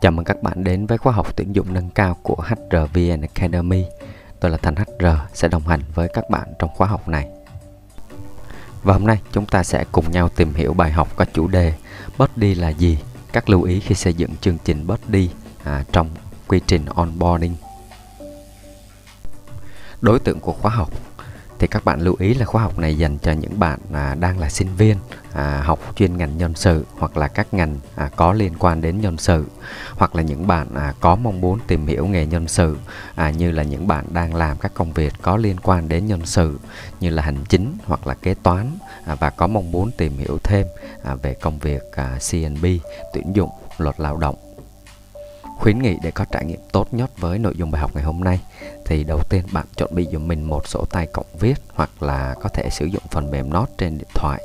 Chào mừng các bạn đến với khóa học tuyển dụng nâng cao của HRVN Academy. Tôi là Thành HR sẽ đồng hành với các bạn trong khóa học này. Và hôm nay chúng ta sẽ cùng nhau tìm hiểu bài học có chủ đề Buddy là gì, các lưu ý khi xây dựng chương trình Buddy à, trong quy trình onboarding. Đối tượng của khóa học thì các bạn lưu ý là khóa học này dành cho những bạn à, đang là sinh viên à, học chuyên ngành nhân sự hoặc là các ngành à, có liên quan đến nhân sự hoặc là những bạn à, có mong muốn tìm hiểu nghề nhân sự à, như là những bạn đang làm các công việc có liên quan đến nhân sự như là hành chính hoặc là kế toán à, và có mong muốn tìm hiểu thêm à, về công việc à, CNB tuyển dụng luật lao động khuyến nghị để có trải nghiệm tốt nhất với nội dung bài học ngày hôm nay thì đầu tiên bạn chuẩn bị giùm mình một sổ tay cộng viết hoặc là có thể sử dụng phần mềm Note trên điện thoại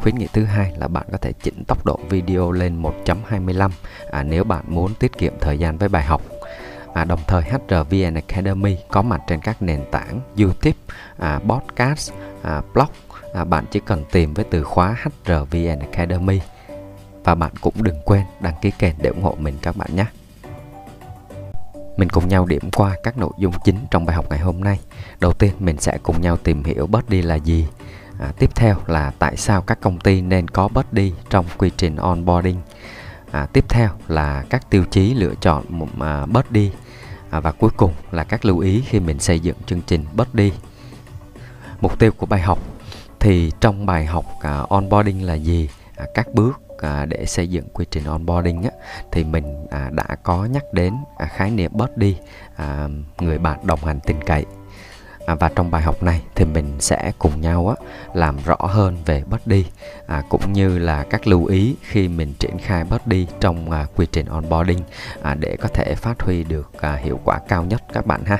Khuyến nghị thứ hai là bạn có thể chỉnh tốc độ video lên 1.25 à, nếu bạn muốn tiết kiệm thời gian với bài học. À, đồng thời HRVN Academy có mặt trên các nền tảng YouTube, à, podcast, à, blog. À, bạn chỉ cần tìm với từ khóa HRVN Academy và bạn cũng đừng quên đăng ký kênh để ủng hộ mình các bạn nhé. Mình cùng nhau điểm qua các nội dung chính trong bài học ngày hôm nay. Đầu tiên mình sẽ cùng nhau tìm hiểu Buddy là gì. À, tiếp theo là tại sao các công ty nên có Buddy trong quy trình onboarding. À, tiếp theo là các tiêu chí lựa chọn một à, Buddy. À, và cuối cùng là các lưu ý khi mình xây dựng chương trình Buddy. Mục tiêu của bài học thì trong bài học à, onboarding là gì? À, các bước à, để xây dựng quy trình onboarding á, thì mình à, đã có nhắc đến à, khái niệm buddy à, người bạn đồng hành tin cậy. À, và trong bài học này thì mình sẽ cùng nhau á, làm rõ hơn về buddy à, cũng như là các lưu ý khi mình triển khai buddy trong à, quy trình onboarding à, để có thể phát huy được à, hiệu quả cao nhất các bạn ha.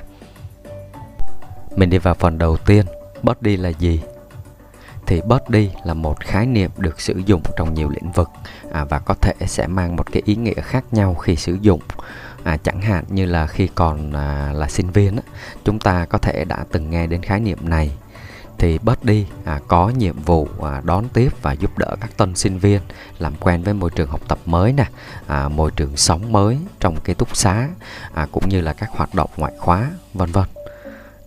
Mình đi vào phần đầu tiên buddy là gì? Thì body là một khái niệm được sử dụng trong nhiều lĩnh vực à, và có thể sẽ mang một cái ý nghĩa khác nhau khi sử dụng. À, chẳng hạn như là khi còn à, là sinh viên á, chúng ta có thể đã từng nghe đến khái niệm này. Thì Buddy à, có nhiệm vụ à, đón tiếp và giúp đỡ các tân sinh viên làm quen với môi trường học tập mới nè, à, môi trường sống mới trong ký túc xá à, cũng như là các hoạt động ngoại khóa vân vân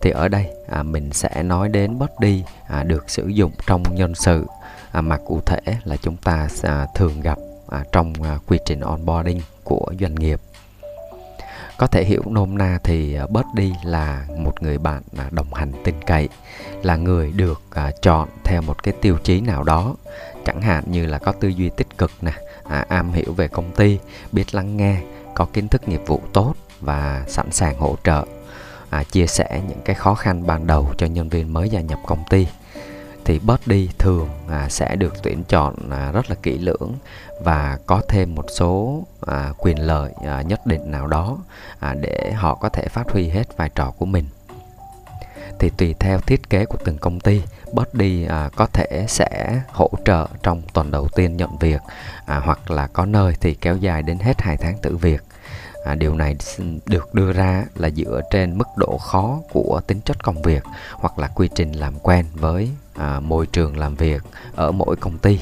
thì ở đây à, mình sẽ nói đến body à, được sử dụng trong nhân sự. À, mà cụ thể là chúng ta à, thường gặp à, trong à, quy trình onboarding của doanh nghiệp. Có thể hiểu nôm na thì à, body là một người bạn à, đồng hành tin cậy là người được à, chọn theo một cái tiêu chí nào đó. Chẳng hạn như là có tư duy tích cực nè à, am hiểu về công ty biết lắng nghe có kiến thức nghiệp vụ tốt và sẵn sàng hỗ trợ à, chia sẻ những cái khó khăn ban đầu cho nhân viên mới gia nhập công ty. Thì body thường à, sẽ được tuyển chọn à, rất là kỹ lưỡng và có thêm một số à, quyền lợi à, nhất định nào đó à, để họ có thể phát huy hết vai trò của mình. Thì tùy theo thiết kế của từng công ty body à, có thể sẽ hỗ trợ trong tuần đầu tiên nhận việc à, hoặc là có nơi thì kéo dài đến hết hai tháng tử việc à, điều này được đưa ra là dựa trên mức độ khó của tính chất công việc hoặc là quy trình làm quen với à, môi trường làm việc ở mỗi công ty.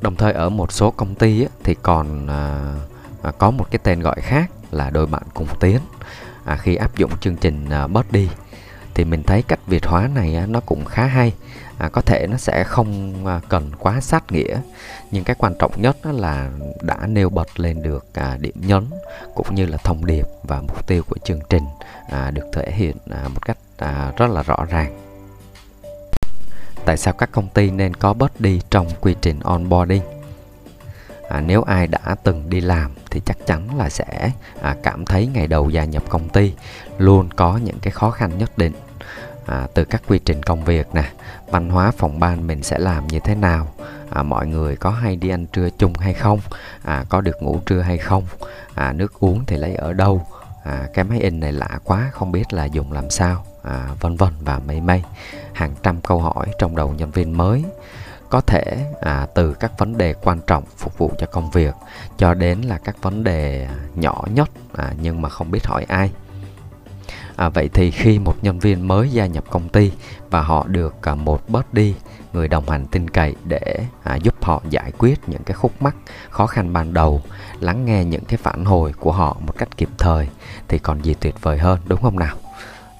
Đồng thời ở một số công ty á, thì còn à, à có một cái tên gọi khác là đôi bạn cùng tiến. À, khi áp dụng chương trình à, body thì mình thấy cách việt hóa này nó cũng khá hay. À, có thể nó sẽ không à, cần quá sát nghĩa nhưng cái quan trọng nhất là đã nêu bật lên được à, điểm nhấn cũng như là thông điệp và mục tiêu của chương trình à, được thể hiện à, một cách à, rất là rõ ràng. Tại sao các công ty nên có bớt đi trong quy trình onboarding? À, nếu ai đã từng đi làm thì chắc chắn là sẽ à, cảm thấy ngày đầu gia nhập công ty luôn có những cái khó khăn nhất định à, từ các quy trình công việc nè văn hóa phòng ban mình sẽ làm như thế nào? À, mọi người có hay đi ăn trưa chung hay không? À, có được ngủ trưa hay không? À, nước uống thì lấy ở đâu? À, cái máy in này lạ quá không biết là dùng làm sao? À, vân vân và mây mây. Hàng trăm câu hỏi trong đầu nhân viên mới. Có thể à, từ các vấn đề quan trọng phục vụ cho công việc cho đến là các vấn đề nhỏ nhất à, nhưng mà không biết hỏi ai. À, vậy thì khi một nhân viên mới gia nhập công ty và họ được à, một buddy người đồng hành tin cậy để à, giúp họ giải quyết những cái khúc mắc khó khăn ban đầu lắng nghe những cái phản hồi của họ một cách kịp thời thì còn gì tuyệt vời hơn đúng không nào?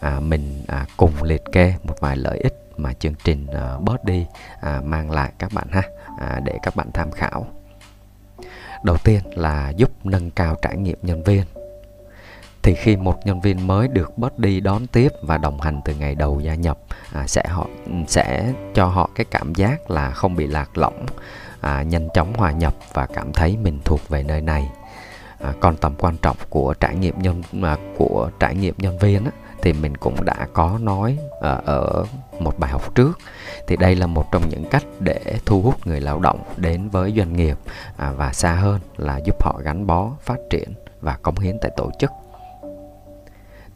À, mình à, cùng liệt kê một vài lợi ích mà chương trình à, Body à, mang lại các bạn ha à, để các bạn tham khảo. Đầu tiên là giúp nâng cao trải nghiệm nhân viên thì khi một nhân viên mới được bớt đi đón tiếp và đồng hành từ ngày đầu gia nhập à, sẽ họ sẽ cho họ cái cảm giác là không bị lạc lõng à, nhanh chóng hòa nhập và cảm thấy mình thuộc về nơi này. À, còn tầm quan trọng của trải nghiệm nhân à, của trải nghiệm nhân viên á, thì mình cũng đã có nói à, ở một bài học trước. Thì đây là một trong những cách để thu hút người lao động đến với doanh nghiệp à, và xa hơn là giúp họ gắn bó phát triển và cống hiến tại tổ chức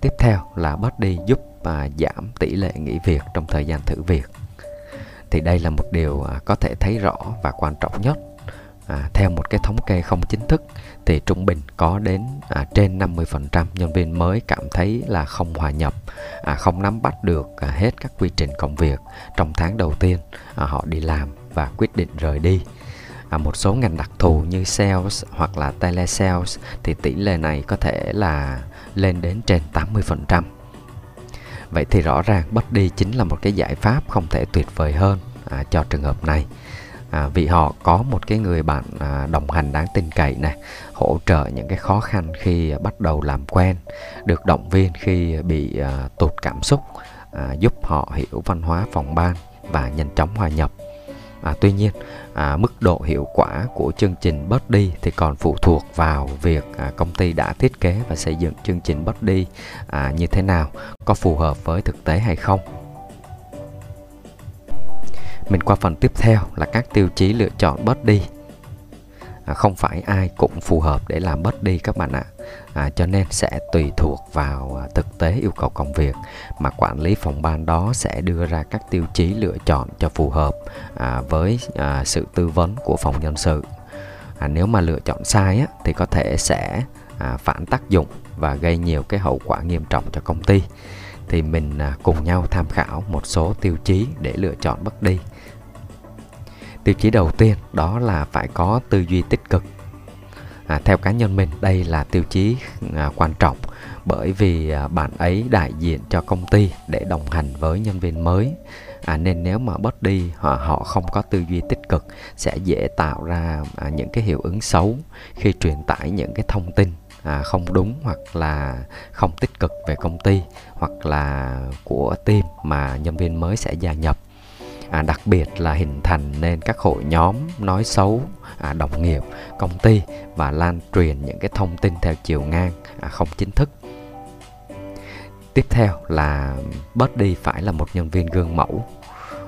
tiếp theo là body giúp à, giảm tỷ lệ nghỉ việc trong thời gian thử việc. Thì đây là một điều à, có thể thấy rõ và quan trọng nhất. À, theo một cái thống kê không chính thức thì trung bình có đến à, trên 50% nhân viên mới cảm thấy là không hòa nhập, à, không nắm bắt được à, hết các quy trình công việc. Trong tháng đầu tiên à, họ đi làm và quyết định rời đi. À, một số ngành đặc thù như sales hoặc là telesales thì tỷ lệ này có thể là lên đến trên 80%. Vậy thì rõ ràng Buddy chính là một cái giải pháp không thể tuyệt vời hơn à, cho trường hợp này à, vì họ có một cái người bạn à, đồng hành đáng tin cậy này hỗ trợ những cái khó khăn khi bắt đầu làm quen được động viên khi bị à, tụt cảm xúc à, giúp họ hiểu văn hóa phòng ban và nhanh chóng hòa nhập à, tuy nhiên à, mức độ hiệu quả của chương trình Buddy thì còn phụ thuộc vào việc à, công ty đã thiết kế và xây dựng chương trình Buddy à, như thế nào có phù hợp với thực tế hay không. Mình qua phần tiếp theo là các tiêu chí lựa chọn buddy à, không phải ai cũng phù hợp để làm bớt đi các bạn ạ. À, cho nên sẽ tùy thuộc vào à, thực tế yêu cầu công việc mà quản lý phòng ban đó sẽ đưa ra các tiêu chí lựa chọn cho phù hợp à, với à, sự tư vấn của phòng nhân sự. À, nếu mà lựa chọn sai á, thì có thể sẽ à, phản tác dụng và gây nhiều cái hậu quả nghiêm trọng cho công ty. Thì mình à, cùng nhau tham khảo một số tiêu chí để lựa chọn bất đi tiêu chí đầu tiên đó là phải có tư duy tích cực. À, theo cá nhân mình đây là tiêu chí à, quan trọng bởi vì à, bạn ấy đại diện cho công ty để đồng hành với nhân viên mới. À, nên nếu mà bớt đi họ, họ không có tư duy tích cực sẽ dễ tạo ra à, những cái hiệu ứng xấu khi truyền tải những cái thông tin à, không đúng hoặc là không tích cực về công ty hoặc là của team mà nhân viên mới sẽ gia nhập à, đặc biệt là hình thành nên các hội nhóm nói xấu à, đồng nghiệp công ty và lan truyền những cái thông tin theo chiều ngang à, không chính thức. Tiếp theo là buddy phải là một nhân viên gương mẫu.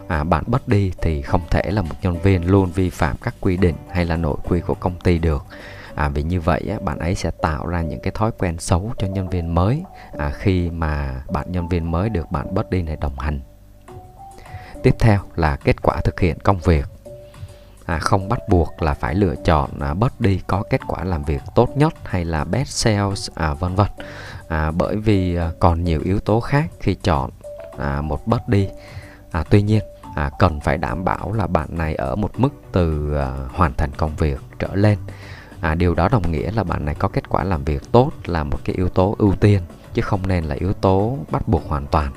À, bạn buddy thì không thể là một nhân viên luôn vi phạm các quy định hay là nội quy của công ty được. À, vì như vậy á, bạn ấy sẽ tạo ra những cái thói quen xấu cho nhân viên mới à, khi mà bạn nhân viên mới được bạn buddy này đồng hành tiếp theo là kết quả thực hiện công việc. À, không bắt buộc là phải lựa chọn à, đi có kết quả làm việc tốt nhất hay là best sales à, vân vân. À, bởi vì à, còn nhiều yếu tố khác khi chọn à, một buddy à, tuy nhiên à, cần phải đảm bảo là bạn này ở một mức từ à, hoàn thành công việc trở lên. À, điều đó đồng nghĩa là bạn này có kết quả làm việc tốt là một cái yếu tố ưu tiên chứ không nên là yếu tố bắt buộc hoàn toàn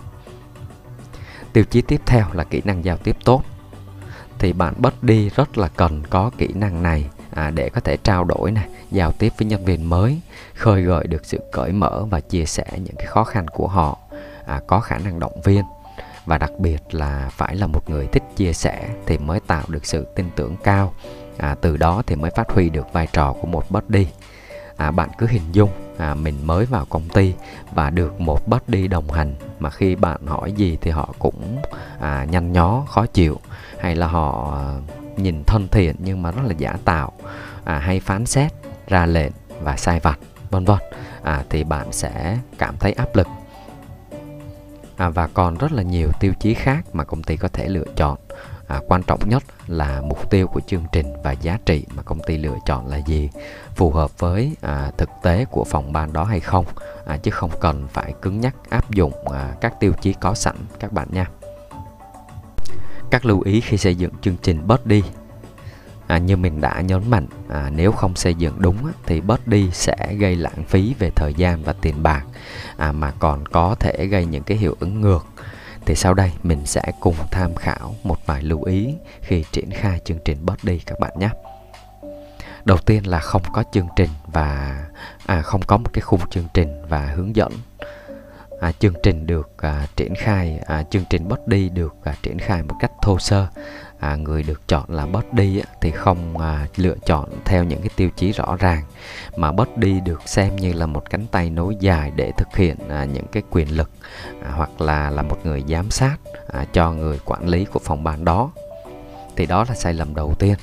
tiêu chí tiếp theo là kỹ năng giao tiếp tốt. Thì bạn buddy rất là cần có kỹ năng này à, để có thể trao đổi này giao tiếp với nhân viên mới khơi gợi được sự cởi mở và chia sẻ những cái khó khăn của họ à, có khả năng động viên. Và đặc biệt là phải là một người thích chia sẻ thì mới tạo được sự tin tưởng cao. À, từ đó thì mới phát huy được vai trò của một buddy. À, bạn cứ hình dung à, mình mới vào công ty và được một buddy đồng hành. Mà khi bạn hỏi gì thì họ cũng à, nhanh nhó khó chịu. Hay là họ à, nhìn thân thiện nhưng mà rất là giả tạo à, hay phán xét ra lệnh và sai vặt vân vân. À, thì bạn sẽ cảm thấy áp lực. À, và còn rất là nhiều tiêu chí khác mà công ty có thể lựa chọn. À, quan trọng nhất là mục tiêu của chương trình và giá trị mà công ty lựa chọn là gì phù hợp với à, thực tế của phòng ban đó hay không à, chứ không cần phải cứng nhắc áp dụng à, các tiêu chí có sẵn các bạn nha. Các lưu ý khi xây dựng chương trình Buddy à, như mình đã nhấn mạnh à, nếu không xây dựng đúng thì Buddy sẽ gây lãng phí về thời gian và tiền bạc à, mà còn có thể gây những cái hiệu ứng ngược. Thì sau đây mình sẽ cùng tham khảo một vài lưu ý khi triển khai chương trình Buddy các bạn nhé đầu tiên là không có chương trình và à, không có một cái khung chương trình và hướng dẫn. À, chương trình được à, triển khai à, chương trình body được à, triển khai một cách thô sơ. À, người được chọn là Buddy thì không à, lựa chọn theo những cái tiêu chí rõ ràng mà body được xem như là một cánh tay nối dài để thực hiện à, những cái quyền lực à, hoặc là là một người giám sát à, cho người quản lý của phòng ban đó thì đó là sai lầm đầu tiên.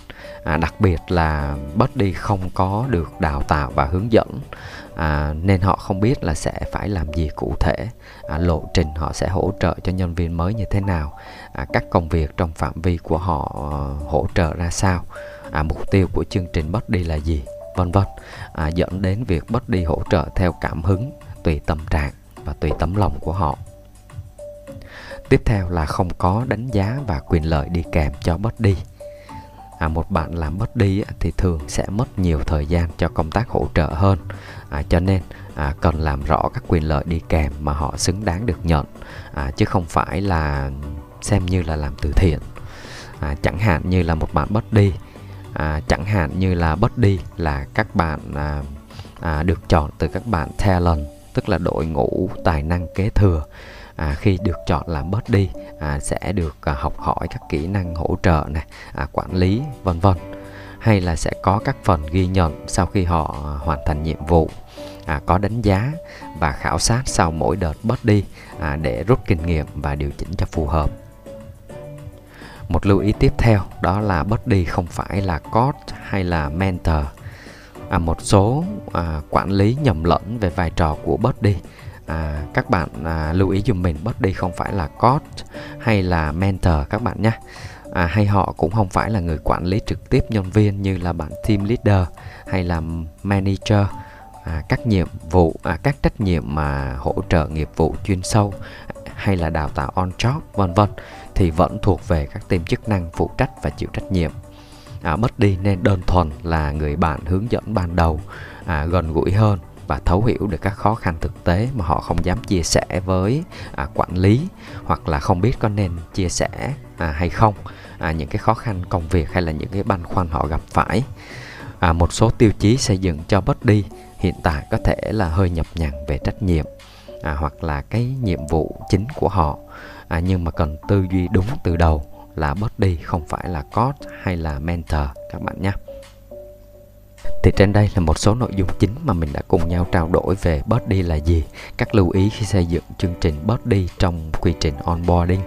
À, đặc biệt là Buddy không có được đào tạo và hướng dẫn. À, nên họ không biết là sẽ phải làm gì cụ thể. À, lộ trình họ sẽ hỗ trợ cho nhân viên mới như thế nào. À, các công việc trong phạm vi của họ ờ, hỗ trợ ra sao. À, mục tiêu của chương trình Buddy là gì vân vân. À, dẫn đến việc Buddy hỗ trợ theo cảm hứng tùy tâm trạng và tùy tấm lòng của họ tiếp theo là không có đánh giá và quyền lợi đi kèm cho Buddy à, một bạn làm Buddy thì thường sẽ mất nhiều thời gian cho công tác hỗ trợ hơn. À, cho nên à, cần làm rõ các quyền lợi đi kèm mà họ xứng đáng được nhận. À, chứ không phải là xem như là làm từ thiện. À, chẳng hạn như là một bạn Buddy à, chẳng hạn như là Buddy là các bạn à, à, được chọn từ các bạn talent tức là đội ngũ tài năng kế thừa à, khi được chọn làm buddy à, sẽ được à, học hỏi các kỹ năng hỗ trợ này à, quản lý vân vân. Hay là sẽ có các phần ghi nhận sau khi họ hoàn thành nhiệm vụ. À, có đánh giá và khảo sát sau mỗi đợt buddy à, để rút kinh nghiệm và điều chỉnh cho phù hợp. Một lưu ý tiếp theo đó là buddy không phải là coach hay là mentor. À, một số à, quản lý nhầm lẫn về vai trò của buddy à, các bạn à, lưu ý dùm mình Buddy không phải là coach hay là mentor các bạn nhé. À, hay họ cũng không phải là người quản lý trực tiếp nhân viên như là bạn team leader hay là manager. À, các nhiệm vụ à, các trách nhiệm mà hỗ trợ nghiệp vụ chuyên sâu hay là đào tạo on job vân vân thì vẫn thuộc về các team chức năng phụ trách và chịu trách nhiệm. À, Buddy nên đơn thuần là người bạn hướng dẫn ban đầu à, gần gũi hơn và thấu hiểu được các khó khăn thực tế mà họ không dám chia sẻ với à, quản lý hoặc là không biết có nên chia sẻ à, hay không à, những cái khó khăn công việc hay là những cái băn khoăn họ gặp phải. À, một số tiêu chí xây dựng cho Buddy hiện tại có thể là hơi nhập nhằng về trách nhiệm à, hoặc là cái nhiệm vụ chính của họ. À, nhưng mà cần tư duy đúng từ đầu là Buddy không phải là coach hay là mentor các bạn nhé thì trên đây là một số nội dung chính mà mình đã cùng nhau trao đổi về body là gì, các lưu ý khi xây dựng chương trình body trong quy trình onboarding.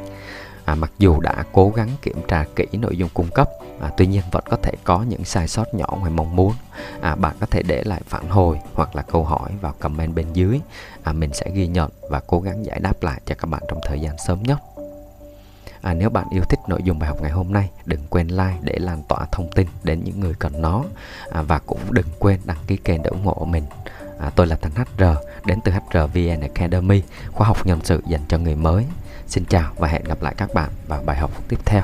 À, mặc dù đã cố gắng kiểm tra kỹ nội dung cung cấp, à, tuy nhiên vẫn có thể có những sai sót nhỏ ngoài mong muốn. À, bạn có thể để lại phản hồi hoặc là câu hỏi vào comment bên dưới. À, mình sẽ ghi nhận và cố gắng giải đáp lại cho các bạn trong thời gian sớm nhất. À, nếu bạn yêu thích nội dung bài học ngày hôm nay, đừng quên like để lan tỏa thông tin đến những người cần nó à, và cũng đừng quên đăng ký kênh để ủng hộ mình. À, tôi là Thành HR đến từ HRVN Academy, khóa học nhân sự dành cho người mới. Xin chào và hẹn gặp lại các bạn vào bài học tiếp theo.